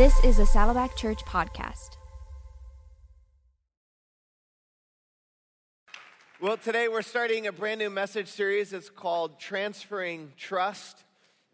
This is a Saddleback Church podcast. Well, today we're starting a brand new message series. It's called Transferring Trust.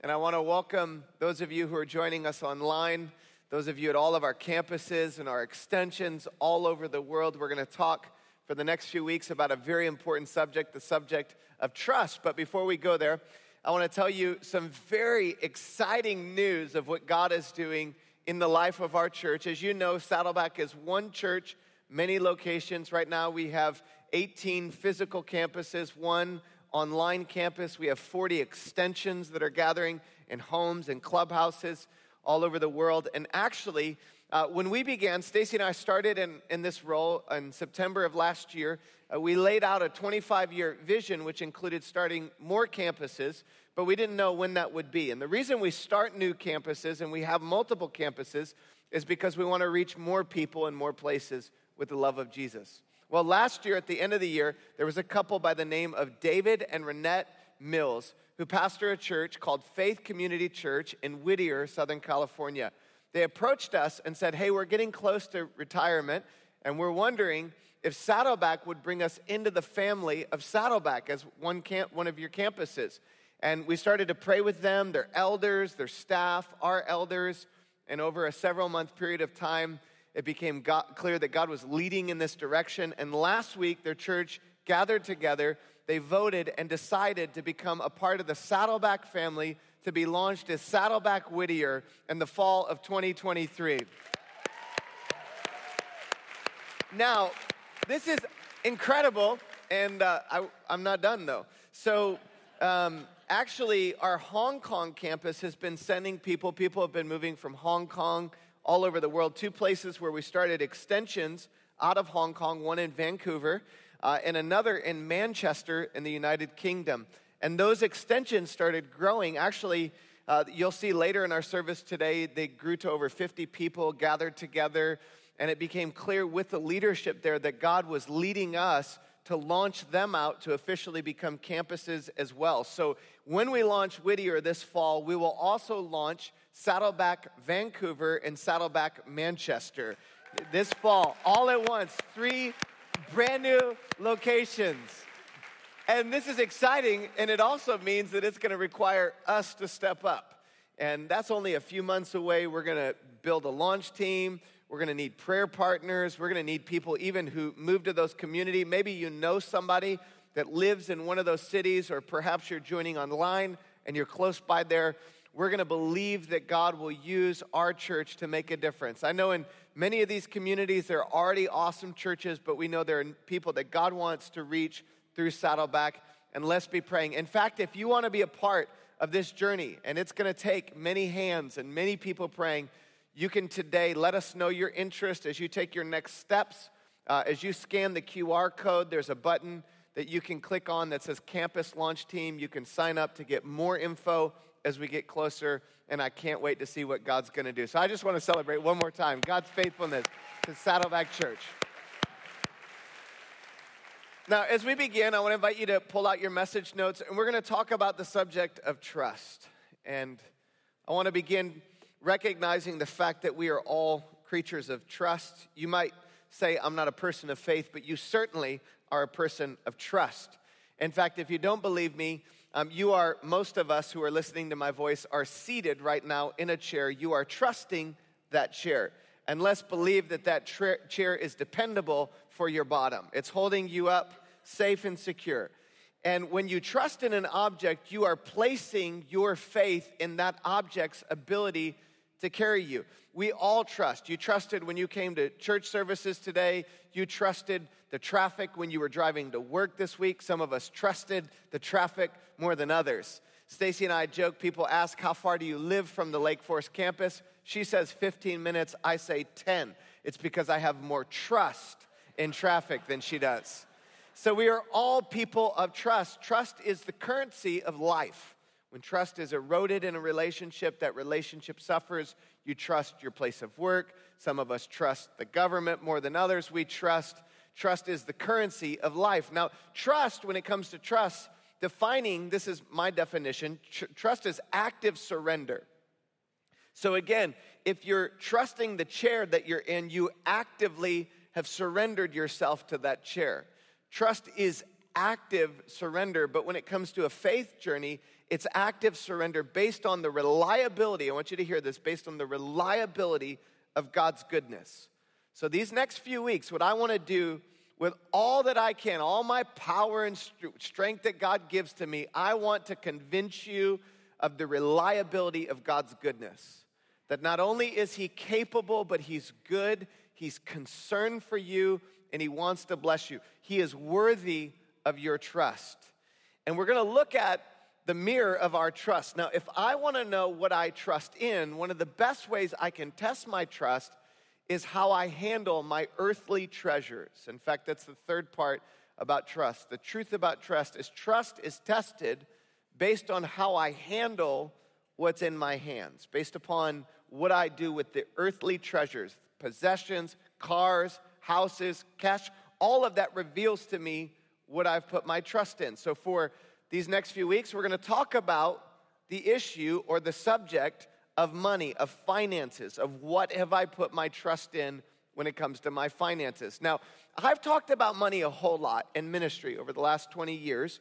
And I want to welcome those of you who are joining us online, those of you at all of our campuses and our extensions all over the world. We're going to talk for the next few weeks about a very important subject, the subject of trust. But before we go there, I want to tell you some very exciting news of what God is doing in the life of our church. As you know, Saddleback is one church, many locations. Right now, we have 18 physical campuses, one online campus. We have 40 extensions that are gathering in homes and clubhouses all over the world. And actually, uh, when we began, Stacy and I started in, in this role in September of last year. Uh, we laid out a 25 year vision, which included starting more campuses, but we didn't know when that would be. And the reason we start new campuses and we have multiple campuses is because we want to reach more people in more places with the love of Jesus. Well, last year, at the end of the year, there was a couple by the name of David and Renette Mills who pastor a church called Faith Community Church in Whittier, Southern California. They approached us and said, Hey, we're getting close to retirement, and we're wondering if Saddleback would bring us into the family of Saddleback as one, camp, one of your campuses. And we started to pray with them, their elders, their staff, our elders, and over a several month period of time, it became God, clear that God was leading in this direction. And last week, their church gathered together. They voted and decided to become a part of the Saddleback family to be launched as Saddleback Whittier in the fall of 2023. Now, this is incredible, and uh, I, am not done though. So, um, actually, our Hong Kong campus has been sending people, people have been moving from Hong Kong all over the world, two places where we started extensions out of Hong Kong, one in Vancouver, uh, and another in Manchester in the United Kingdom. And those extensions started growing. Actually, uh, you'll see later in our service today, they grew to over 50 people gathered together. And it became clear with the leadership there that God was leading us to launch them out to officially become campuses as well. So when we launch Whittier this fall, we will also launch Saddleback Vancouver and Saddleback Manchester this fall, all at once, three brand new locations. And this is exciting, and it also means that it's going to require us to step up. And that's only a few months away. We're going to build a launch team. We're going to need prayer partners. We're going to need people even who move to those community. Maybe you know somebody that lives in one of those cities, or perhaps you're joining online and you're close by there. We're going to believe that God will use our church to make a difference. I know in many of these communities, there are already awesome churches, but we know there are people that God wants to reach through Saddleback, and let's be praying. In fact, if you want to be a part of this journey, and it's going to take many hands and many people praying, you can today let us know your interest as you take your next steps. Uh, as you scan the QR code, there's a button that you can click on that says Campus Launch Team. You can sign up to get more info as we get closer, and I can't wait to see what God's going to do. So I just want to celebrate one more time God's faithfulness to Saddleback Church. Now, as we begin, I want to invite you to pull out your message notes, and we're going to talk about the subject of trust. And I want to begin recognizing the fact that we are all creatures of trust. You might say, I'm not a person of faith, but you certainly are a person of trust. In fact, if you don't believe me, um, you are, most of us who are listening to my voice, are seated right now in a chair. You are trusting that chair. And let's believe that that tra- chair is dependable for your bottom. It's holding you up safe and secure. And when you trust in an object, you are placing your faith in that object's ability to carry you. We all trust. You trusted when you came to church services today. You trusted the traffic when you were driving to work this week. Some of us trusted the traffic more than others. Stacy and I joke, people ask, How far do you live from the Lake Forest campus? She says 15 minutes. I say 10. It's because I have more trust in traffic than she does. So we are all people of trust. Trust is the currency of life. When trust is eroded in a relationship, that relationship suffers. You trust your place of work. Some of us trust the government more than others. We trust. Trust is the currency of life. Now, trust, when it comes to trust, defining this is my definition tr- trust is active surrender. So, again, if you're trusting the chair that you're in, you actively have surrendered yourself to that chair. Trust is active surrender, but when it comes to a faith journey, it's active surrender based on the reliability. I want you to hear this based on the reliability of God's goodness. So, these next few weeks, what I want to do with all that I can, all my power and strength that God gives to me, I want to convince you of the reliability of God's goodness. That not only is He capable, but He's good, He's concerned for you, and He wants to bless you. He is worthy of your trust. And we're gonna look at the mirror of our trust. Now, if I wanna know what I trust in, one of the best ways I can test my trust is how I handle my earthly treasures. In fact, that's the third part about trust. The truth about trust is trust is tested based on how I handle what's in my hands, based upon what I do with the earthly treasures, possessions, cars, houses, cash. All of that reveals to me what I've put my trust in. So, for these next few weeks, we're going to talk about the issue or the subject of money, of finances, of what have I put my trust in when it comes to my finances. Now, I've talked about money a whole lot in ministry over the last 20 years,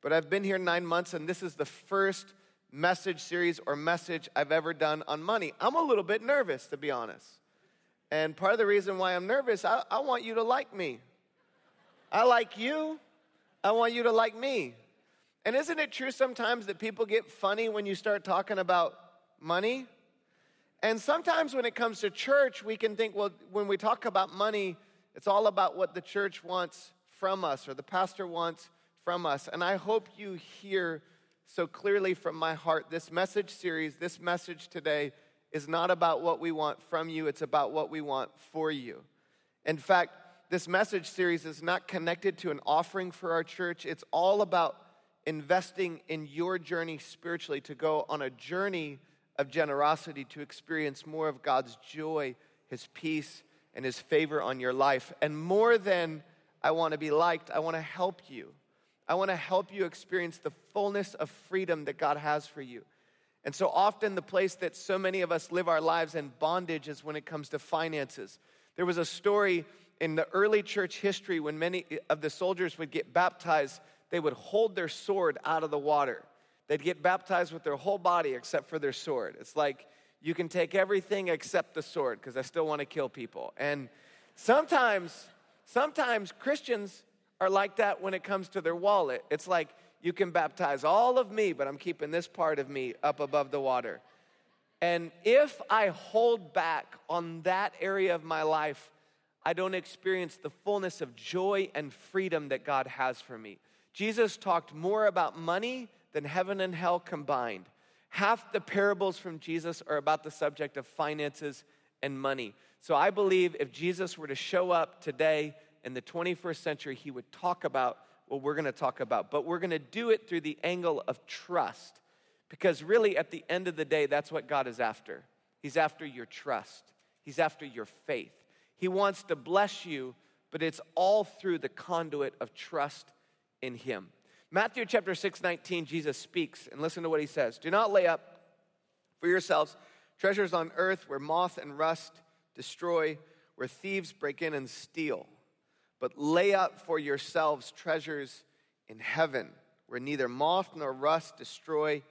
but I've been here nine months, and this is the first message series or message I've ever done on money. I'm a little bit nervous, to be honest. And part of the reason why I'm nervous, I, I want you to like me. I like you, I want you to like me. And isn't it true sometimes that people get funny when you start talking about money. And sometimes when it comes to church, we can think, well, when we talk about money, it's all about what the church wants from us or the pastor wants from us. And I hope you hear so clearly from my heart this message series, this message today is not about what we want from you, it's about what we want for you. In fact, this message series is not connected to an offering for our church, it's all about investing in your journey spiritually to go on a journey of generosity to experience more of God's joy, His peace, and His favor on your life. And more than I want to be liked, I want to help you. I want to help you experience the fullness of freedom that God has for you. And so often, the place that so many of us live our lives in bondage is when it comes to finances. There was a story in the early church history when many of the soldiers would get baptized, they would hold their sword out of the water. They'd get baptized with their whole body except for their sword. It's like you can take everything except the sword because I still want to kill people. And sometimes, sometimes Christians are like that when it comes to their wallet. It's like you can baptize all of me, but I'm keeping this part of me up above the water. And if I hold back on that area of my life, I don't experience the fullness of joy and freedom that God has for me. Jesus talked more about money than heaven and hell combined. Half the parables from Jesus are about the subject of finances and money. So I believe if Jesus were to show up today in the 21st century, he would talk about what we're going to talk about. But we're going to do it through the angle of trust. Because really, at the end of the day, that's what God is after. He's after your trust, He's after your faith. He wants to bless you, but it's all through the conduit of trust in Him. Matthew chapter 6, 19, Jesus speaks, and listen to what he says Do not lay up for yourselves treasures on earth where moth and rust destroy, where thieves break in and steal, but lay up for yourselves treasures in heaven where neither moth nor rust destroy,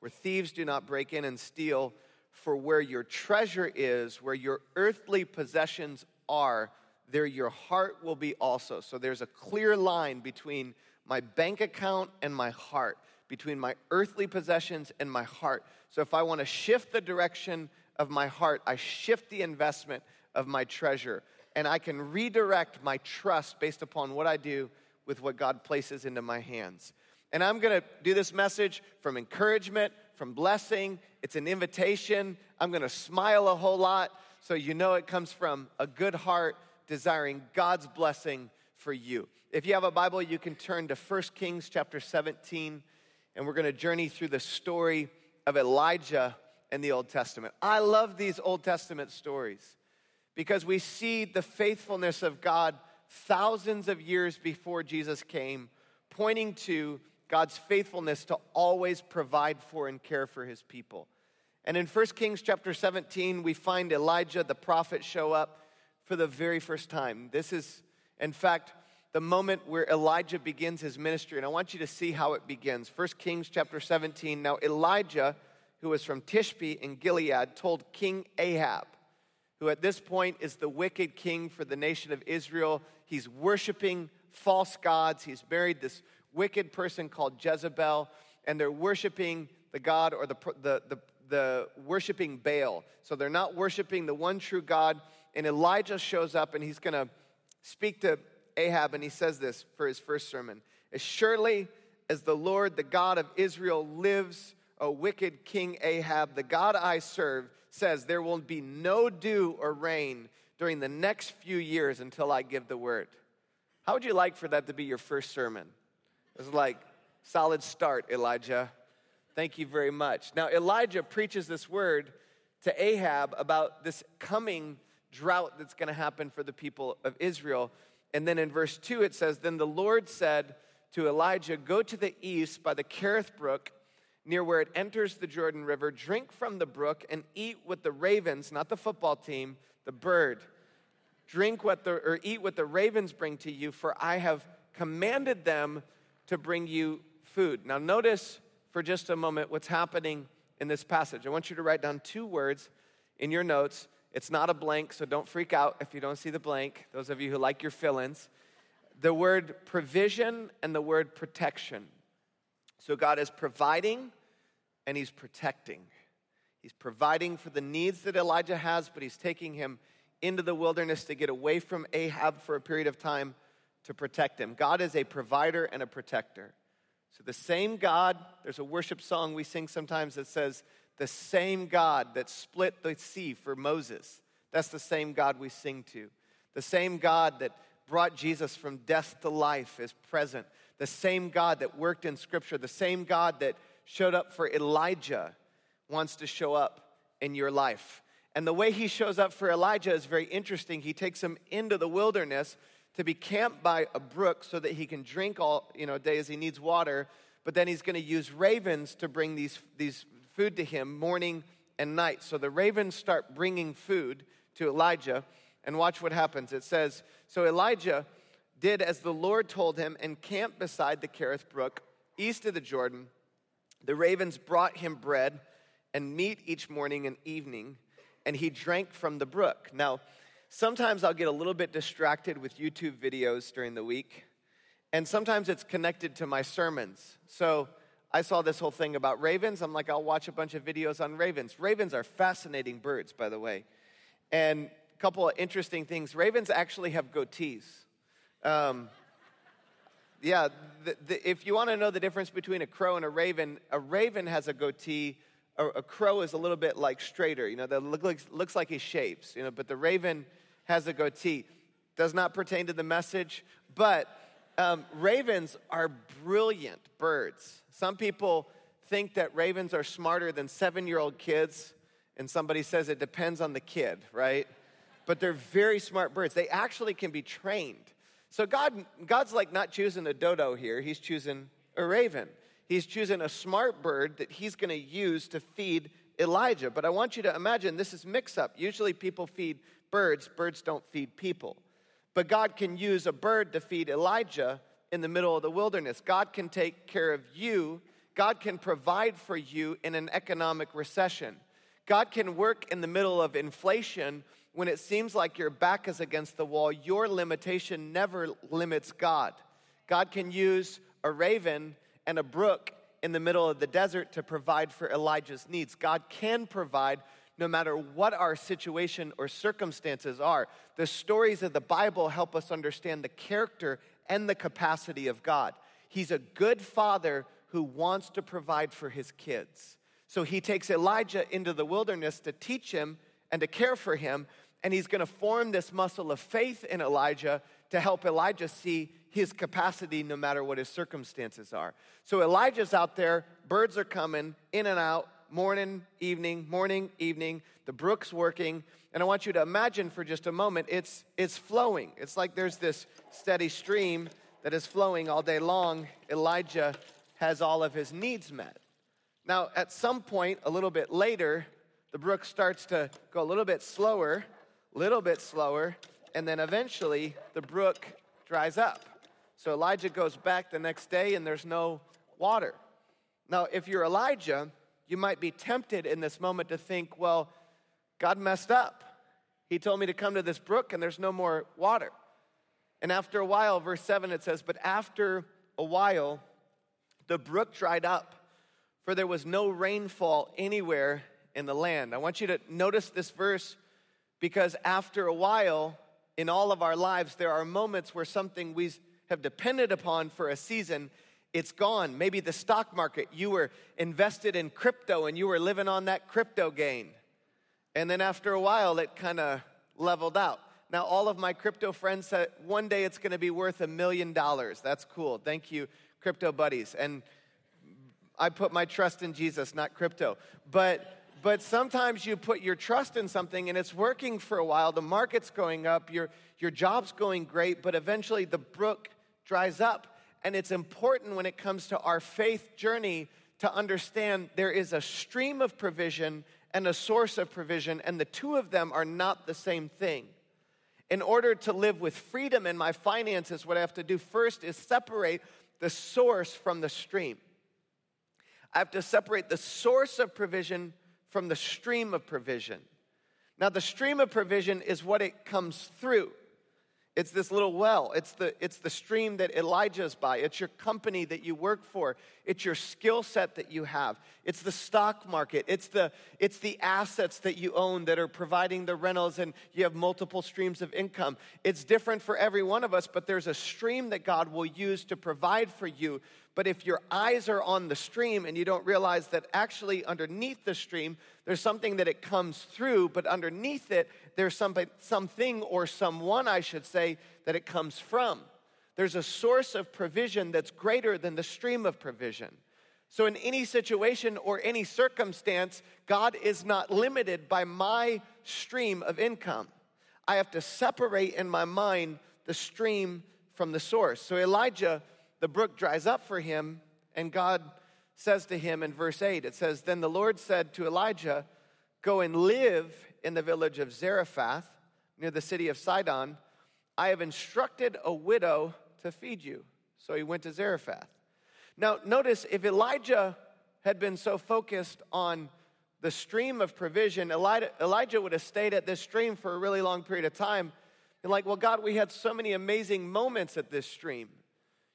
where thieves do not break in and steal. For where your treasure is, where your earthly possessions are, there your heart will be also. So there's a clear line between my bank account and my heart, between my earthly possessions and my heart. So if I want to shift the direction of my heart, I shift the investment of my treasure. And I can redirect my trust based upon what I do with what God places into my hands. And I'm going to do this message from encouragement, from blessing. It's an invitation. I'm going to smile a whole lot so you know it comes from a good heart desiring God's blessing for you. If you have a Bible, you can turn to 1 Kings chapter 17, and we're going to journey through the story of Elijah in the Old Testament. I love these Old Testament stories because we see the faithfulness of God thousands of years before Jesus came, pointing to God's faithfulness to always provide for and care for his people. And in 1 Kings chapter 17, we find Elijah the prophet show up for the very first time. This is, in fact, the moment where Elijah begins his ministry. And I want you to see how it begins. 1 Kings chapter 17. Now, Elijah, who was from Tishbe in Gilead, told King Ahab, who at this point is the wicked king for the nation of Israel. He's worshiping false gods. He's married this wicked person called Jezebel, and they're worshiping the God or the, the, the, the worshiping Baal. So they're not worshiping the one true God. And Elijah shows up and he's going to speak to Ahab, and he says this for his first sermon As surely as the Lord, the God of Israel, lives, O wicked King Ahab, the God I serve, says, There will be no dew or rain during the next few years until I give the word. How would you like for that to be your first sermon? It was like, solid start, Elijah. Thank you very much. Now, Elijah preaches this word to Ahab about this coming drought that's going to happen for the people of Israel. And then in verse 2, it says, Then the Lord said to Elijah, Go to the east by the Kerith brook, near where it enters the Jordan River, drink from the brook, and eat with the ravens, not the football team, the bird, drink what the, or eat what the ravens bring to you, for I have commanded them to bring you food. Now, notice for just a moment what's happening in this passage. I want you to write down two words in your notes. It's not a blank, so don't freak out if you don't see the blank, those of you who like your fill ins. The word provision and the word protection. So God is providing and He's protecting. He's providing for the needs that Elijah has, but He's taking him into the wilderness to get away from Ahab for a period of time to protect him. God is a provider and a protector. So, the same God, there's a worship song we sing sometimes that says, The same God that split the sea for Moses. That's the same God we sing to. The same God that brought Jesus from death to life is present. The same God that worked in Scripture, the same God that showed up for Elijah wants to show up in your life. And the way he shows up for Elijah is very interesting. He takes him into the wilderness to be camped by a brook so that he can drink all you know day as he needs water but then he's going to use ravens to bring these, these food to him morning and night. So the ravens start bringing food to elijah and watch what happens. It says so elijah did as the lord told him and camped beside the kerith brook east of the jordan. The ravens brought him bread and meat each morning and evening and he drank from the brook. Now Sometimes I'll get a little bit distracted with YouTube videos during the week, and sometimes it's connected to my sermons. So I saw this whole thing about ravens. I'm like, I'll watch a bunch of videos on ravens. Ravens are fascinating birds, by the way. And a couple of interesting things ravens actually have goatees. Um, yeah, the, the, if you want to know the difference between a crow and a raven, a raven has a goatee. A, a crow is a little bit like straighter, you know, that look, looks, looks like he shaves, you know, but the raven has a goatee. Does not pertain to the message, but um, ravens are brilliant birds. Some people think that ravens are smarter than seven year old kids, and somebody says it depends on the kid, right? But they're very smart birds. They actually can be trained. So God, God's like not choosing a dodo here, He's choosing a raven. He's choosing a smart bird that He's gonna use to feed Elijah. But I want you to imagine this is mix up. Usually people feed birds, birds don't feed people. But God can use a bird to feed Elijah in the middle of the wilderness. God can take care of you. God can provide for you in an economic recession. God can work in the middle of inflation when it seems like your back is against the wall. Your limitation never limits God. God can use a raven and a brook in the middle of the desert to provide for Elijah's needs. God can provide no matter what our situation or circumstances are. The stories of the Bible help us understand the character and the capacity of God. He's a good father who wants to provide for his kids. So he takes Elijah into the wilderness to teach him and to care for him, and he's to form this muscle of faith in Elijah to help Elijah see his capacity no matter what his circumstances are. So Elijah's out there, birds are coming in and out, morning, evening, morning, evening. The brook's working. And I want you to imagine for just a moment it's, it's flowing. It's like there's this steady stream that is flowing all day long. Elijah has all of his needs met. Now, at some point, a little bit later, the brook starts to go a little bit slower, little bit slower, and then eventually the brook dries up. So Elijah goes back the next day and there's no water. Now, if you're Elijah, you might be tempted in this moment to think, well, God messed up. He told me to come to this brook and there's no more water. And after a while, verse 7, it says, But after a while, the brook dried up, for there was no rainfall anywhere in the land. I want you to notice this verse because after a while, in all of our lives, there are moments where something we have depended upon for a season, it's gone. Maybe the stock market, you were invested in crypto and you were living on that crypto gain. And then after a while, it kind of leveled out. Now, all of my crypto friends said one day it's going to be worth a million dollars. That's cool. Thank you, crypto buddies. And I put my trust in Jesus, not crypto. But but sometimes you put your trust in something and it's working for a while. The market's going up, your, your job's going great, but eventually the brook dries up. And it's important when it comes to our faith journey to understand there is a stream of provision and a source of provision, and the two of them are not the same thing. In order to live with freedom in my finances, what I have to do first is separate the source from the stream. I have to separate the source of provision from the stream of provision. Now, the stream of provision is what it comes through. It's this little well. It's the, it's the stream that Elijah's by. It's your company that you work for. It's your skill set that you have. It's the stock market. It's the, it's the assets that you own that are providing the rentals and you have multiple streams of income. It's different for every one of us, but there's a stream that God will use to provide for you. But if your eyes are on the stream and you don't realize that actually underneath the stream, there's something that it comes through, but underneath it, there's something, something or someone, I should say, that it comes from. There's a source of provision that's greater than the stream of provision. So, in any situation or any circumstance, God is not limited by my stream of income. I have to separate in my mind the stream from the source. So, Elijah the brook dries up for him, and God says to him in verse 8, it says, Then the Lord said to Elijah, Go and live in the village of Zarephath, near the city of Sidon. I have instructed a widow to feed you. So he went to Zarephath. Now, notice if Elijah had been so focused on the stream of provision, Elijah would have stayed at this stream for a really long period of time. And, like, well, God, we had so many amazing moments at this stream.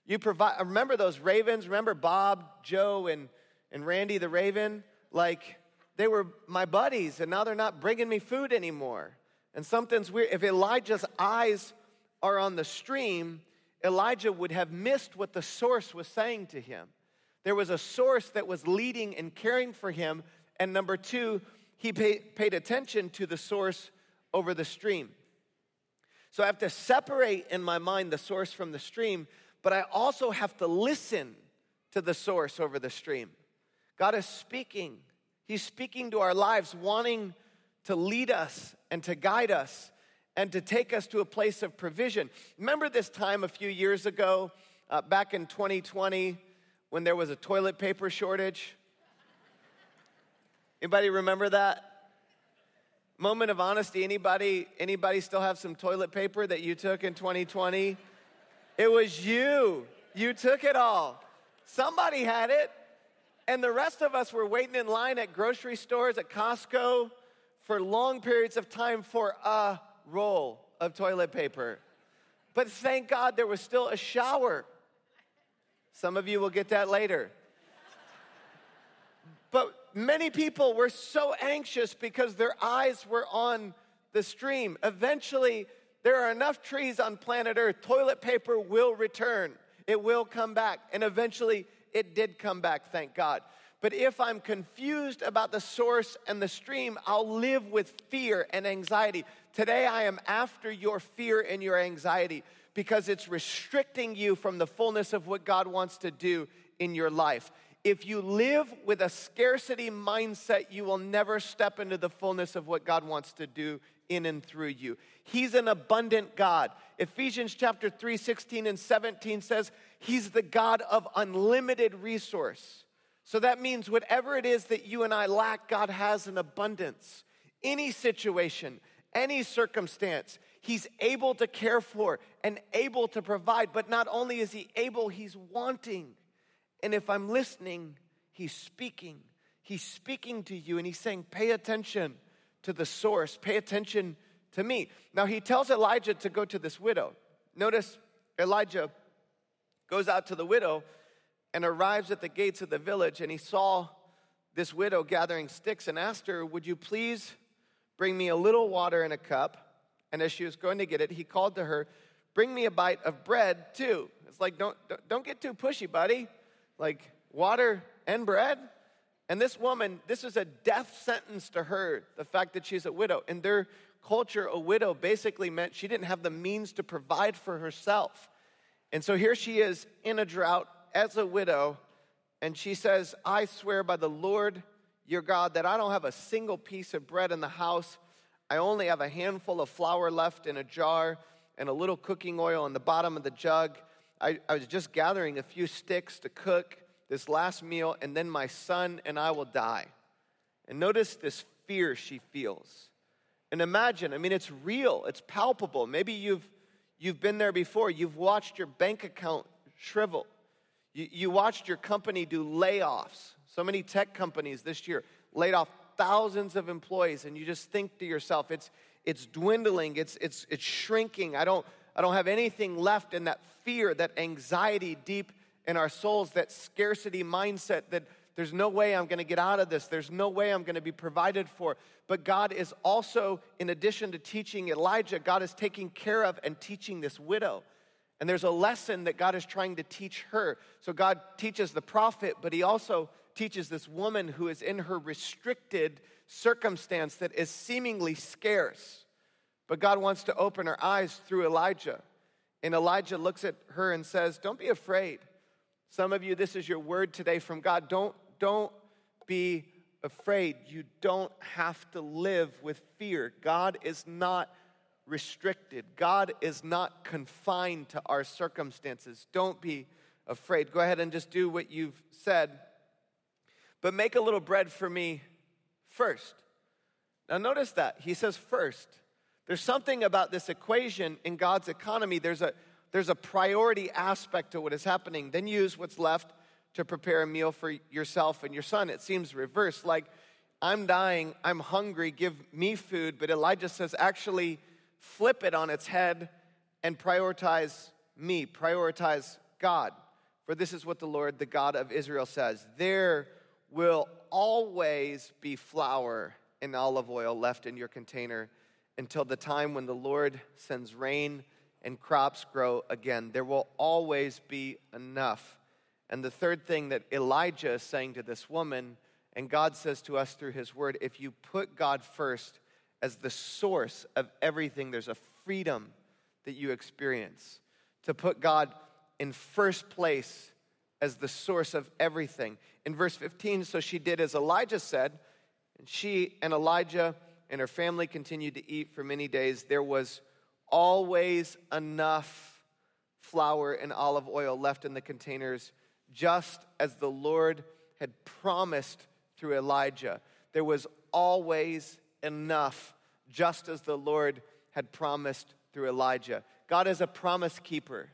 You provide, remember those ravens? Remember Bob, Joe, and, and Randy the raven? Like, they were my buddies, and now they're not bringing me food anymore. And something's weird. If Elijah's eyes are on the stream, Elijah would have missed what the source was saying to him. There was a source that was leading and caring for him. And number two, he pay, paid attention to the source over the stream. So I have to separate in my mind the source from the stream but I also have to listen to the source over the stream. God is speaking. He's speaking to our lives, wanting to lead us and to guide us and to take us to a place of provision. Remember this time a few years ago, uh, back in 2020, when there was a toilet paper shortage? Anybody remember that? Moment of honesty, anybody anybody still have some toilet paper that you took in 2020? It was you. You took it all. Somebody had it. And the rest of us were waiting in line at grocery stores, at Costco, for long periods of time for a roll of toilet paper. But thank God there was still a shower. Some of you will get that later. But many people were so anxious because their eyes were on the stream. Eventually, there are enough trees on planet Earth, toilet paper will return. It will come back. And eventually, it did come back, thank God. But if I'm confused about the source and the stream, I'll live with fear and anxiety. Today, I am after your fear and your anxiety because it's restricting you from the fullness of what God wants to do in your life. If you live with a scarcity mindset, you will never step into the fullness of what God wants to do in and through you. He's an abundant God. Ephesians chapter 3, 16 and 17 says, He's the God of unlimited resource. So that means whatever it is that you and I lack, God has in abundance. Any situation, any circumstance, He's able to care for and able to provide. But not only is He able, He's wanting. And if I'm listening, He's speaking. He's speaking to you and He's saying, pay attention to the source, pay attention to me. Now, He tells Elijah to go to this widow. Notice Elijah goes out to the widow and arrives at the gates of the village, and he saw this widow gathering sticks and asked her, Would you please bring me a little water in a cup? And as she was going to get it, he called to her, Bring me a bite of bread too. It's like, don't, don't get too pushy, buddy. Like, water and bread? And this woman, this is a death sentence to her, the fact that she's a widow. In their culture, a widow basically meant she didn't have the means to provide for herself. And so here she is in a drought as a widow, and she says, I swear by the Lord your God that I don't have a single piece of bread in the house. I only have a handful of flour left in a jar and a little cooking oil in the bottom of the jug. I, I was just gathering a few sticks to cook this last meal, and then my son and I will die. And notice this fear she feels. And imagine, I mean, it's real, it's palpable. Maybe you've, you've been there before. You've watched your bank account shrivel. You, you watched your company do layoffs. So many tech companies this year laid off thousands of employees, and you just think to yourself, it's, it's dwindling, it's, it's, it's shrinking. I don't, I don't have anything left. And that fear, that anxiety deep in our souls, that scarcity mindset that there's no way I'm going to get out of this. There's no way I'm going to be provided for. But God is also, in addition to teaching Elijah, God is taking care of and teaching this widow. And there's a lesson that God is trying to teach her. So God teaches the prophet, but he also teaches this woman who is in her restricted circumstance that is seemingly scarce. But God wants to open her eyes through Elijah. And Elijah looks at her and says, Don't be afraid. Some of you, this is your word today from God. Don't, don't be afraid. You don't have to live with fear. God is not restricted. God is not confined to our circumstances. Don't be afraid. Go ahead and just do what you've said. But make a little bread for me first. Now, notice that. He says first. There's something about this equation in God's economy. There's a, there's a priority aspect to what is happening. Then use what's left to prepare a meal for yourself and your son. It seems reversed. Like, I'm dying, I'm hungry, give me food. But Elijah says, actually, flip it on its head and prioritize me, prioritize God. For this is what the Lord, the God of Israel, says There will always be flour and olive oil left in your container until the time when the Lord sends rain and crops grow again. There will always be enough. And the third thing that Elijah is saying to this woman, and God says to us through his word, if you put God first, as the source of everything, there's a freedom that you experience. To put God in first place as the source of everything. In verse 15, so she did as Elijah said, and she and Elijah and her family continued to eat for many days. There was always enough flour and olive oil left in the containers, just as the Lord had promised through Elijah. There was always enough, just as the Lord had promised through Elijah. God is a promise keeper.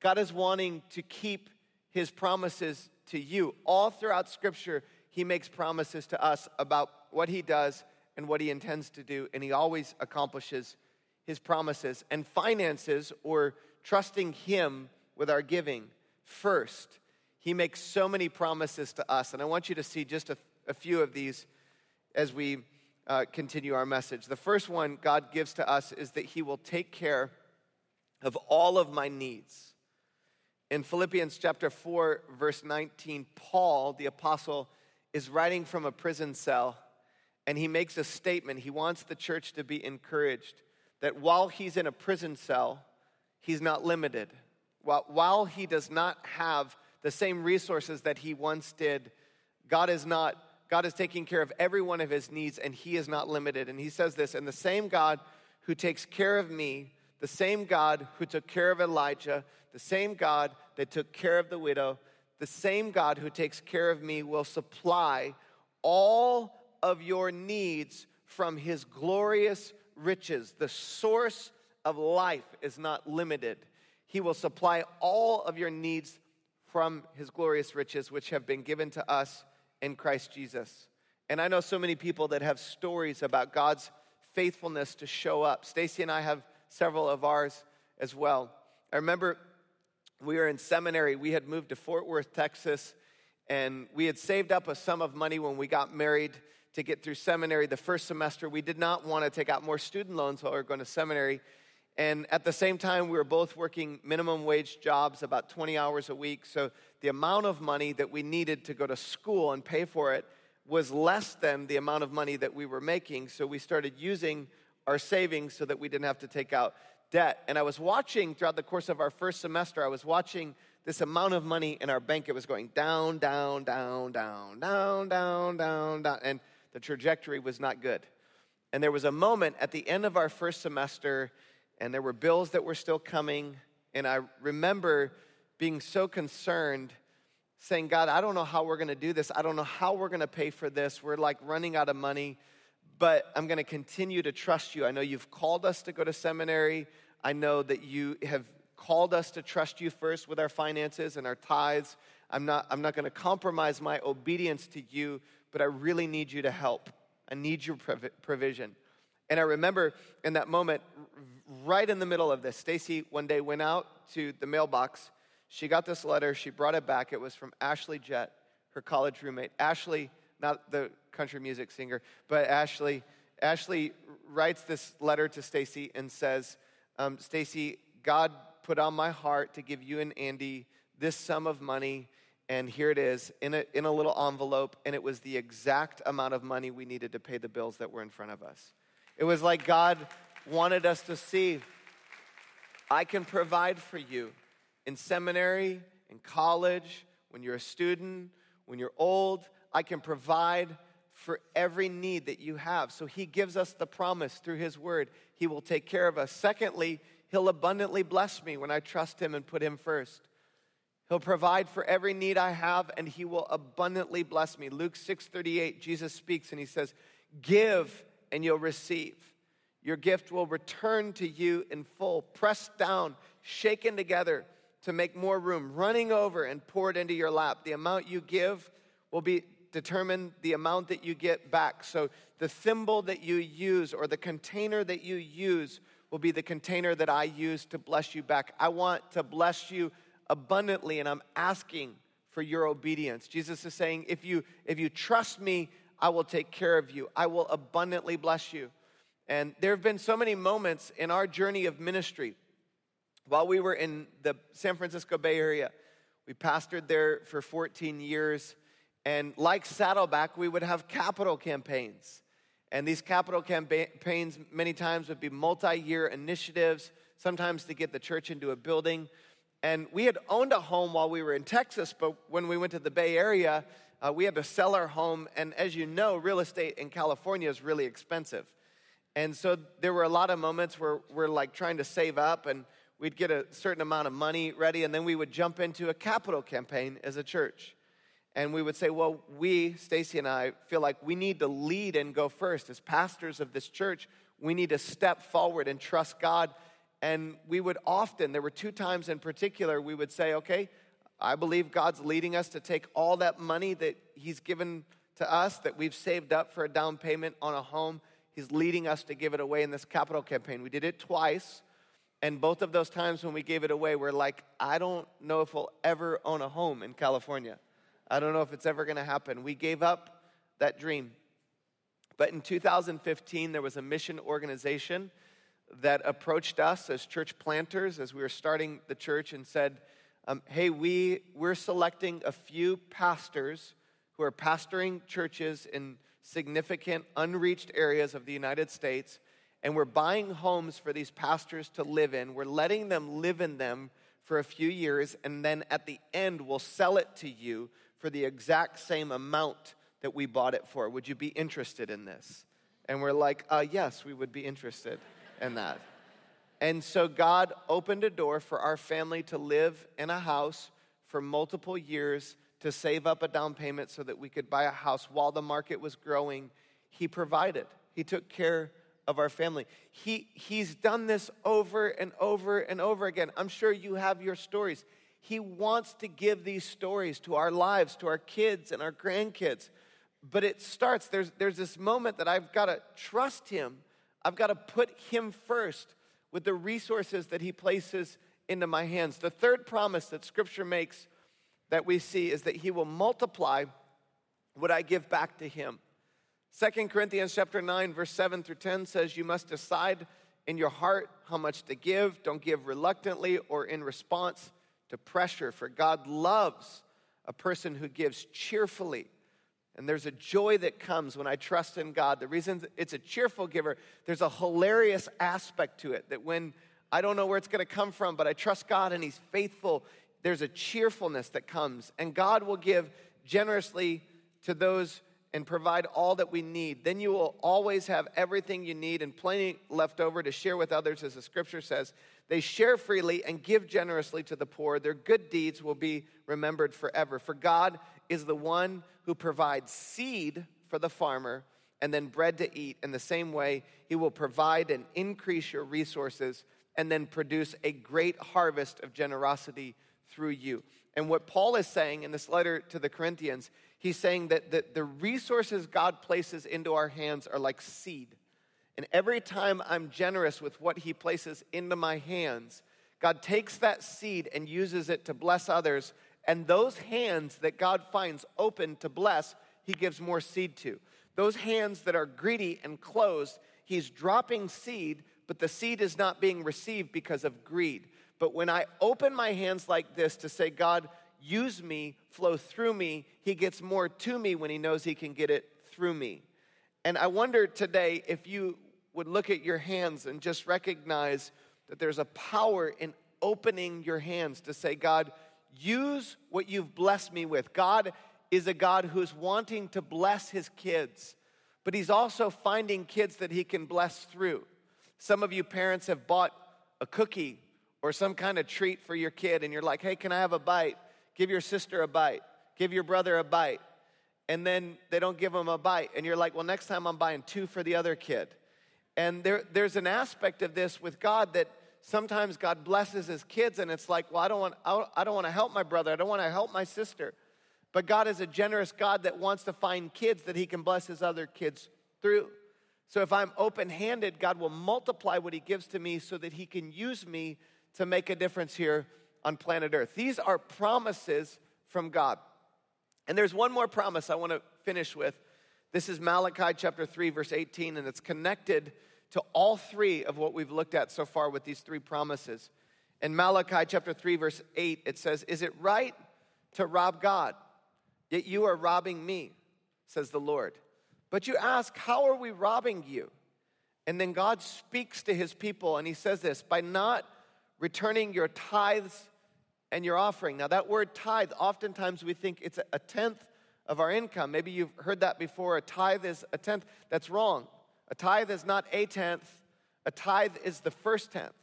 God is wanting to keep his promises to you. All throughout Scripture, he makes promises to us about what he does and what he intends to do, and he always accomplishes his promises. And finances, or trusting him with our giving, first, he makes so many promises to us. And I want you to see just a, a few of these as we uh, continue our message. The first one God gives to us is that He will take care of all of my needs. In Philippians chapter 4, verse 19, Paul, the apostle, is writing from a prison cell and he makes a statement. He wants the church to be encouraged that while he's in a prison cell, he's not limited. While, while he does not have the same resources that he once did, God is not God is taking care of every one of his needs and he is not limited. And he says this, and the same God who takes care of me, the same God who took care of Elijah, the same God that took care of the widow, the same God who takes care of me will supply all of your needs from his glorious riches. The source of life is not limited. He will supply all of your needs from his glorious riches, which have been given to us in Christ Jesus. And I know so many people that have stories about God's faithfulness to show up. Stacy and I have several of ours as well. I remember we were in seminary. We had moved to Fort Worth, Texas, and we had saved up a sum of money when we got married to get through seminary the first semester. We did not want to take out more student loans while we were going to seminary. And at the same time, we were both working minimum wage jobs, about 20 hours a week. So the amount of money that we needed to go to school and pay for it was less than the amount of money that we were making. So we started using our savings so that we didn't have to take out debt. And I was watching throughout the course of our first semester, I was watching this amount of money in our bank. It was going down, down, down, down, down, down, down, down. And the trajectory was not good. And there was a moment at the end of our first semester, and there were bills that were still coming. And I remember being so concerned, saying, God, I don't know how we're going to do this. I don't know how we're going to pay for this. We're like running out of money but I'm going to continue to trust you. I know you've called us to go to seminary. I know that you have called us to trust you first with our finances and our tithes. I'm not, I'm not going to compromise my obedience to you, but I really need you to help. I need your provision. And I remember in that moment, right in the middle of this, Stacy one day went out to the mailbox. She got this letter. She brought it back. It was from Ashley Jett, her college roommate. Ashley, not the country music singer, but Ashley, Ashley writes this letter to Stacy and says, um, Stacy, God put on my heart to give you and Andy this sum of money, and here it is in a, in a little envelope, and it was the exact amount of money we needed to pay the bills that were in front of us. It was like God wanted us to see I can provide for you in seminary, in college, when you're a student, when you're old. I can provide for every need that you have. So he gives us the promise through his word. He will take care of us. Secondly, he'll abundantly bless me when I trust him and put him first. He'll provide for every need I have and he will abundantly bless me. Luke 6:38 Jesus speaks and he says, "Give and you'll receive. Your gift will return to you in full, pressed down, shaken together to make more room, running over and poured into your lap. The amount you give will be determine the amount that you get back. So the thimble that you use or the container that you use will be the container that I use to bless you back. I want to bless you abundantly, and I'm asking for your obedience. Jesus is saying, if you if you trust me, I will take care of you. I will abundantly bless you. And there have been so many moments in our journey of ministry. While we were in the San Francisco Bay Area, we pastored there for 14 years. And like Saddleback, we would have capital campaigns. And these capital campaigns, many times, would be multi year initiatives, sometimes to get the church into a building. And we had owned a home while we were in Texas, but when we went to the Bay Area, uh, we had to sell our home. And as you know, real estate in California is really expensive. And so there were a lot of moments where we're like trying to save up and we'd get a certain amount of money ready, and then we would jump into a capital campaign as a church and we would say, well, we, Stacy and I, feel like we need to lead and go first. As pastors of this church, we need to step forward and trust God. And we would often, there were two times in particular, we would say, okay, I believe God's leading us to take all that money that He's given to us, that we've saved up for a down payment on a home. He's leading us to give it away in this capital campaign. We did it twice. And both of those times when we gave it away, we're like, I don't know if we'll ever own a home in California. I don't know if it's ever going to happen. We gave up that dream. But in 2015, there was a mission organization that approached us as church planters as we were starting the church and said, um, Hey, we, we're selecting a few pastors who are pastoring churches in significant unreached areas of the United States, and we're buying homes for these pastors to live in. We're letting them live in them for a few years, and then at the end, we'll sell it to you for the exact same amount that we bought it for. Would you be interested in this? And we're like, uh, yes, we would be interested in that. And so God opened a door for our family to live in a house for multiple years to save up a down payment so that we could buy a house while the market was growing. He provided, He took care of our family. He, he's done this over and over and over again. I'm sure you have your stories. He wants to give these stories to our lives, to our kids and our grandkids. But it starts, there's, there's this moment that I've got to trust Him. I've got to put Him first with the resources that He places into my hands. The third promise that Scripture makes that we see is that He will multiply what I give back to Him. Second Corinthians chapter 9 verse 7 through 10 says you must decide in your heart how much to give. Don't give reluctantly or in response to pressure for God loves a person who gives cheerfully. And there's a joy that comes when I trust in God. The reason it's a cheerful giver, there's a hilarious aspect to it that when I don't know where it's going to come from, but I trust God and He's faithful, there's a cheerfulness that comes. And God will give generously to those and provide all that we need. Then you will always have everything you need and plenty left over to share with others, as the scripture says. They share freely and give generously to the poor. Their good deeds will be remembered forever. For God is the one who provides seed for the farmer and then bread to eat. In the same way, He will provide and increase your resources and then produce a great harvest of generosity through you. And what Paul is saying in this letter to the Corinthians, he's saying that, that the resources God places into our hands are like seed. And every time I'm generous with what he places into my hands, God takes that seed and uses it to bless others. And those hands that God finds open to bless, he gives more seed to. Those hands that are greedy and closed, he's dropping seed, but the seed is not being received because of greed. But when I open my hands like this to say, God, use me, flow through me, he gets more to me when he knows he can get it through me. And I wonder today if you would look at your hands and just recognize that there's a power in opening your hands to say, God, use what you've blessed me with. God is a God who's wanting to bless his kids, but he's also finding kids that he can bless through. Some of you parents have bought a cookie or some kind of treat for your kid, and you're like, hey, can I have a bite? Give your sister a bite, give your brother a bite. And then they don't give them a bite, and you're like, well, next time I'm buying two for the other kid. And there, there's an aspect of this with God that sometimes God blesses his kids, and it's like, well, I don't want, I don't want to help my brother, I don't want to help my sister. But God is a generous God that wants to find kids that he can bless his other kids through. So if I'm open handed, God will multiply what he gives to me so that he can use me to make a difference here on planet Earth. These are promises from God. And there's one more promise I want to finish with. This is Malachi chapter 3, verse 18, and it's connected to all three of what we've looked at so far with these three promises. In Malachi chapter 3, verse 8, it says, Is it right to rob God? Yet you are robbing me, says the Lord. But you ask, How are we robbing you? And then God speaks to his people, and he says this by not returning your tithes and your offering. Now, that word tithe, oftentimes we think it's a tenth of our income. Maybe you've heard that before. A tithe is a tenth. That's wrong. A tithe is not a tenth, a tithe is the first tenth.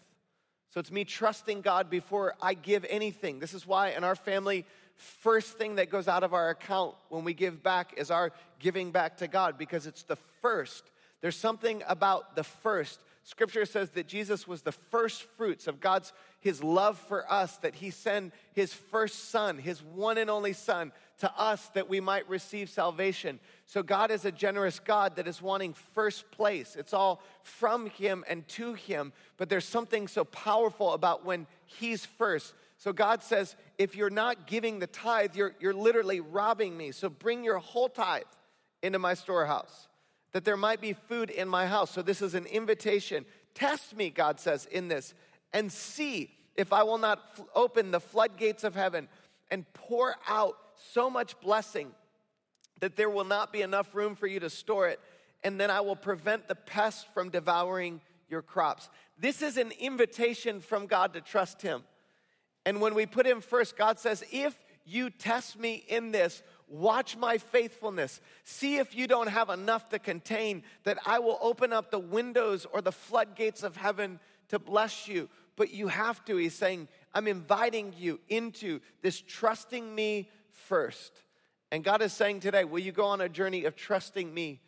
So it's me trusting God before I give anything. This is why in our family, first thing that goes out of our account when we give back is our giving back to God because it's the first. There's something about the first Scripture says that Jesus was the first fruits of God's his love for us that he sent his first son, his one and only son to us that we might receive salvation. So God is a generous God that is wanting first place. It's all from him and to him, but there's something so powerful about when he's first. So God says, if you're not giving the tithe, you're, you're literally robbing me. So bring your whole tithe into my storehouse that there might be food in my house. So this is an invitation. Test me, God says, in this, and see if I will not f- open the floodgates of heaven and pour out so much blessing that there will not be enough room for you to store it. And then I will prevent the pest from devouring your crops. This is an invitation from God to trust Him. And when we put Him first, God says, if you test me in this, Watch my faithfulness. See if you don't have enough to contain, that I will open up the windows or the floodgates of heaven to bless you. But you have to. He's saying, I'm inviting you into this trusting me first. And God is saying today, will you go on a journey of trusting me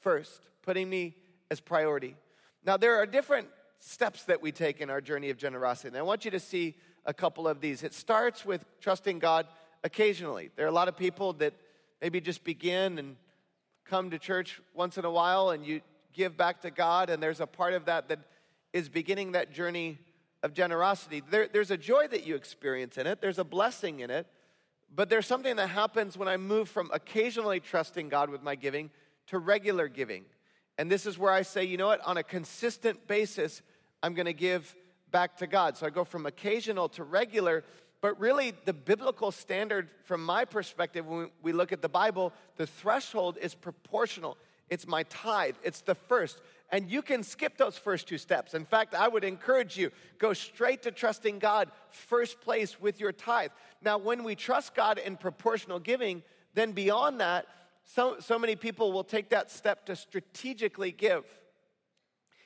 first, putting me as priority? Now, there are different steps that we take in our journey of generosity. And I want you to see a couple of these. It starts with trusting God occasionally. There are a lot of people that maybe just begin and come to church once in a while and you give back to God, and there's a part of that that is beginning that journey of generosity. There, there's a joy that you experience in it, there's a blessing in it, but there's something that happens when I move from occasionally trusting God with my giving to regular giving. And this is where I say, you know what, on a consistent basis, I'm going to give back to God. So I go from occasional to regular, but really the biblical standard from my perspective when we look at the Bible, the threshold is proportional. It's my tithe, it's the first. And you can skip those first two steps. In fact, I would encourage you go straight to trusting God first place with your tithe. Now, when we trust God in proportional giving, then beyond that, so, so many people will take that step to strategically give.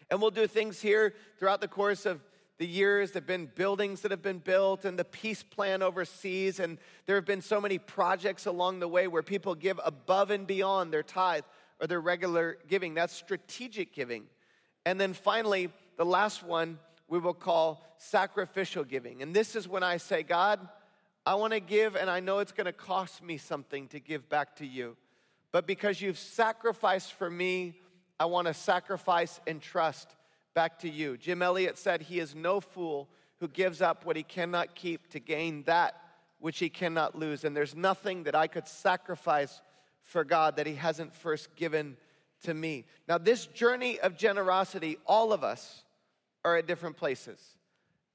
And we'll do things here throughout the course of the years. Have been buildings that have been built and the peace plan overseas. And there have been so many projects along the way where people give above and beyond their tithe or their regular giving. That's strategic giving. And then finally, the last one we will call sacrificial giving. And this is when I say, God, I want to give, and I know it's going to cost me something to give back to you. But because you've sacrificed for me, I want to sacrifice and trust back to you. Jim Elliot said, He is no fool who gives up what he cannot keep to gain that which he cannot lose. And there's nothing that I could sacrifice for God that he hasn't first given to me. Now, this journey of generosity, all of us are at different places.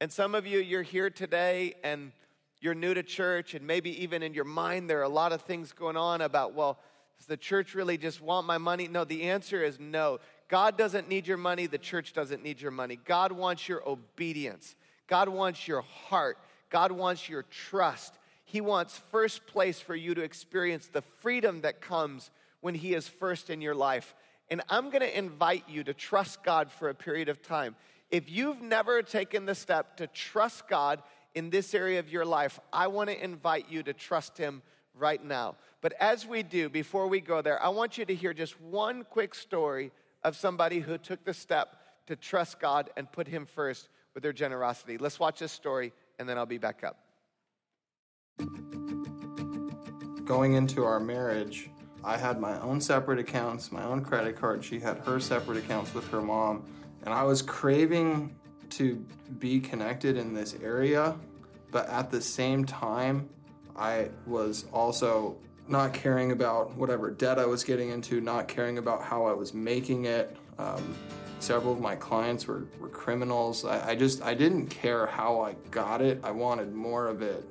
And some of you, you're here today and you're new to church, and maybe even in your mind, there are a lot of things going on about, well, does the church really just want my money? No, the answer is no. God doesn't need your money, the church doesn't need your money. God wants your obedience, God wants your heart, God wants your trust. He wants first place for you to experience the freedom that comes when He is first in your life. And I'm gonna invite you to trust God for a period of time. If you've never taken the step to trust God in this area of your life, I want to invite you to trust Him right now. But as we do, before we go there, I want you to hear just one quick story of somebody who took the step to trust God and put Him first with their generosity. Let's watch this story, and then I'll be back up. Going into our marriage, I had my own separate accounts, my own credit card. She had her separate accounts with her mom. And I was craving to be connected in this area, but at the same time, I was also not caring about whatever debt I was getting into, not caring about how I was making it. Um, several of my clients were, were criminals. I, I just, I didn't care how I got it. I wanted more of it.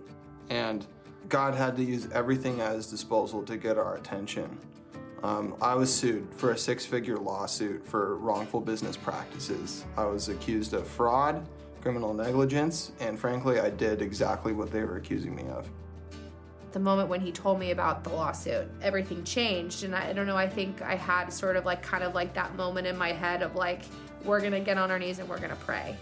And God had to use everything at his disposal to get our attention. Um, I was sued for a six figure lawsuit for wrongful business practices. I was accused of fraud, criminal negligence, and frankly, I did exactly what they were accusing me of. The moment when he told me about the lawsuit, everything changed. And I, I don't know, I think I had sort of like kind of like that moment in my head of like, we're gonna get on our knees and we're gonna pray.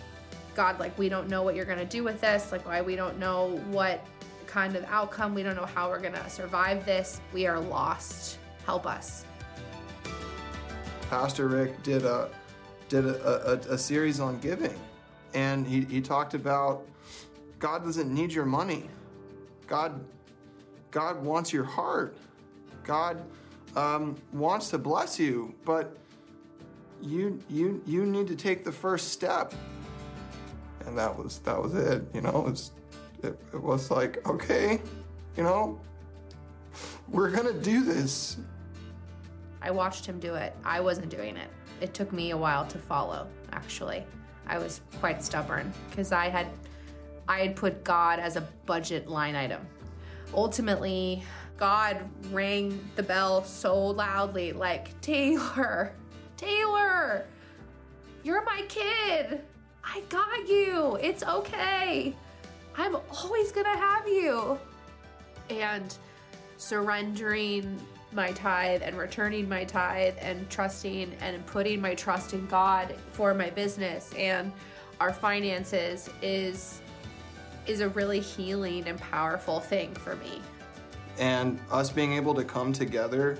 God, like, we don't know what you're gonna do with this. Like, why we don't know what kind of outcome. We don't know how we're gonna survive this. We are lost help us. Pastor Rick did a did a, a, a series on giving, and he, he talked about God doesn't need your money. God God wants your heart. God um, wants to bless you, but you you you need to take the first step. And that was that was it. You know, it was, it, it was like okay, you know, we're gonna do this. I watched him do it. I wasn't doing it. It took me a while to follow, actually. I was quite stubborn because I had I had put God as a budget line item. Ultimately, God rang the bell so loudly like, "Taylor, Taylor, you're my kid. I got you. It's okay. I'm always going to have you." And surrendering my tithe and returning my tithe and trusting and putting my trust in God for my business and our finances is is a really healing and powerful thing for me. And us being able to come together,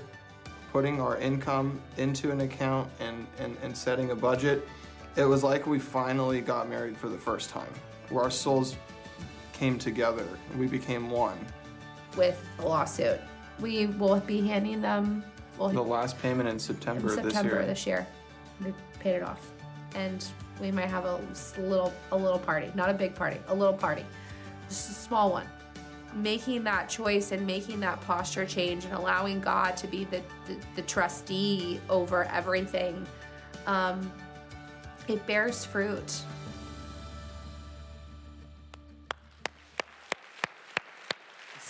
putting our income into an account and, and, and setting a budget, it was like we finally got married for the first time, where our souls came together and we became one. With the lawsuit, we will be handing them well, The last payment in September, in of this September year. this year. We paid it off, and we might have a little a little party, not a big party, a little party, just a small one. Making that choice and making that posture change and allowing God to be the the, the trustee over everything, um, it bears fruit.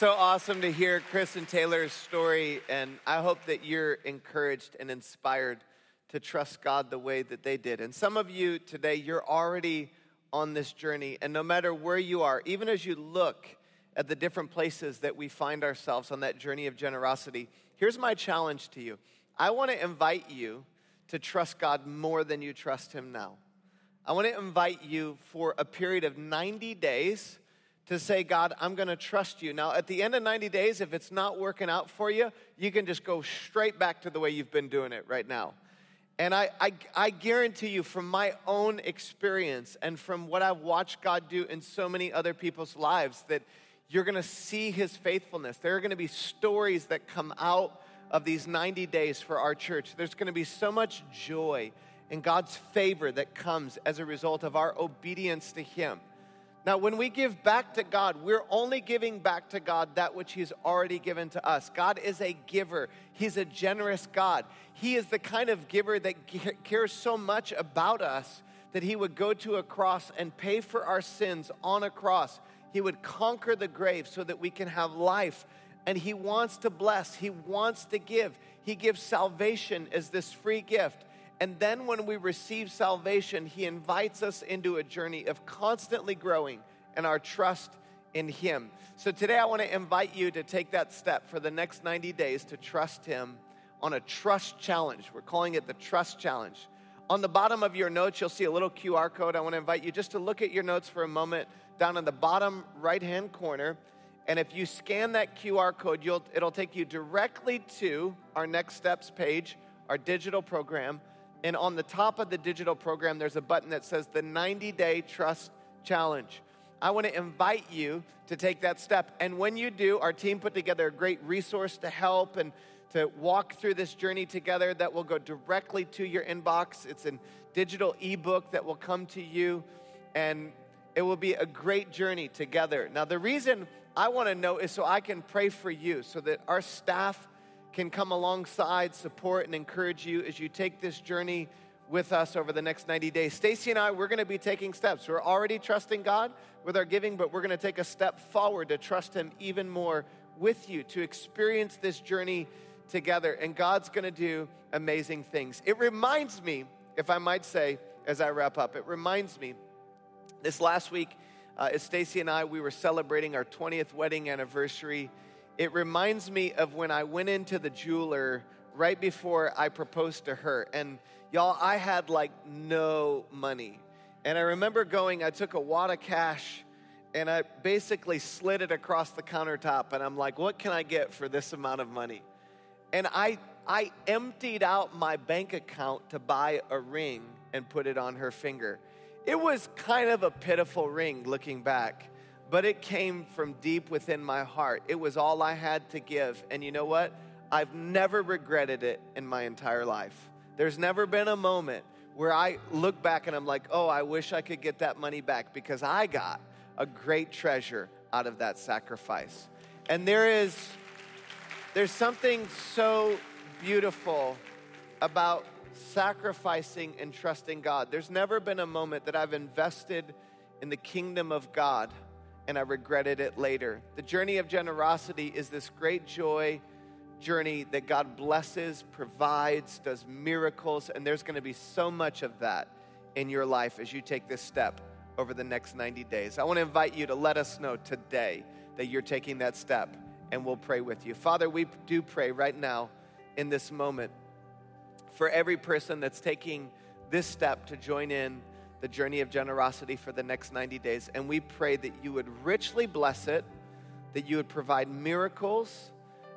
So awesome to hear Chris and Taylor's story, and I hope that you're encouraged and inspired to trust God the way that they did. And some of you today, you're already on this journey, and no matter where you are, even as you look at the different places that we find ourselves on that journey of generosity, here's my challenge to you I want to invite you to trust God more than you trust Him now. I want to invite you for a period of 90 days to say, God, I'm going to trust you. Now, at the end of 90 days, if it's not working out for you, you can just go straight back to the way you've been doing it right now. And I, I, I guarantee you, from my own experience and from what I've watched God do in so many other people's lives, that you're going to see his faithfulness. There are going to be stories that come out of these 90 days for our church. There's going to be so much joy and God's favor that comes as a result of our obedience to him. Now, when we give back to God, we're only giving back to God that which He's already given to us. God is a giver, He's a generous God. He is the kind of giver that cares so much about us that He would go to a cross and pay for our sins on a cross. He would conquer the grave so that we can have life. And He wants to bless, He wants to give. He gives salvation as this free gift. And then when we receive salvation, He invites us into a journey of constantly growing in our trust in Him. So today I want to invite you to take that step for the next 90 days to trust Him on a trust challenge. We're calling it the Trust Challenge. On the bottom of your notes, you'll see a little QR code. I want to invite you just to look at your notes for a moment down in the bottom right hand corner. And if you scan that QR code, it'll take you directly to our Next Steps page, our digital program. And on the top of the digital program, there's a button that says the 90 Day Trust Challenge. I want to invite you to take that step. And when you do, our team put together a great resource to help and to walk through this journey together that will go directly to your inbox. It's a digital ebook that will come to you, and it will be a great journey together. Now, the reason I want to know is so I can pray for you, so that our staff can come alongside, support, and encourage you as you take this journey with us over the next 90 days. Stacy and I, we're going to be taking steps. We're already trusting God with our giving, but we're going to take a step forward to trust Him even more with you, to experience this journey together. And God's going to do amazing things. It reminds me, if I might say, as I wrap up, it reminds me this last week, uh, as Stacy and I, we were celebrating our 20th wedding anniversary. It reminds me of when I went into the jeweler right before I proposed to her. And y'all, I had like no money. And I remember going, I took a wad of cash and I basically slid it across the countertop. And I'm like, what can I get for this amount of money? And I, I emptied out my bank account to buy a ring and put it on her finger. It was kind of a pitiful ring looking back, but it came from deep within my heart. It was all I had to give. And you know what? I've never regretted it in my entire life. There's never been a moment where I look back and I'm like, oh, I wish I could get that money back because I got a great treasure out of that sacrifice. And there is there's something so beautiful about sacrificing and trusting God. There's never been a moment that I've invested in the kingdom of God and I regretted it later. The journey of generosity is this great joy journey that God blesses, provides, does miracles, and there's going to be so much of that in your life as you take this step over the next 90 days. I want to invite you to let us know today that you're taking that step, and we'll pray with you. Father, we do pray right now in this moment for every person that's taking this step to join in the journey of generosity for the next 90 days. And we pray that you would richly bless it, that you would provide miracles,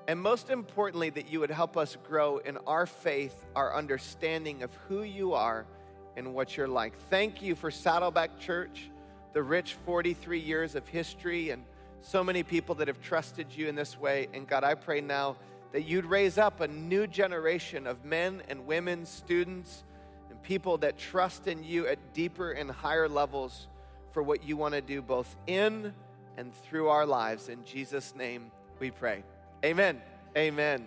and most importantly, that you would help us grow in our faith, our understanding of who you are and what you're like. Thank you for Saddleback Church, the rich 43 years of history, and so many people that have trusted you in this way. And God, I pray now that you'd raise up a new generation of men and women, students, people that trust in you at deeper and higher levels for what you want to do both in and through our lives. In Jesus' name we pray. Amen. Amen.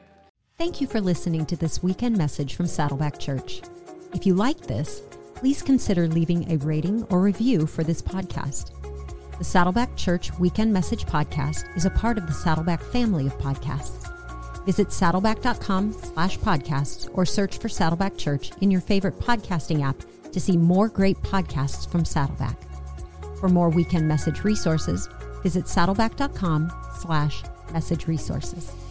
Thank you for listening to this weekend message from Saddleback Church. If you like this, please consider leaving a rating or review for this podcast. The Saddleback Church Weekend Message Podcast is a part of the Saddleback family of podcasts. Visit saddleback.com slash podcasts or search for Saddleback Church in your favorite podcasting app to see more great podcasts from Saddleback. For more weekend message resources, visit saddleback.com slash message resources.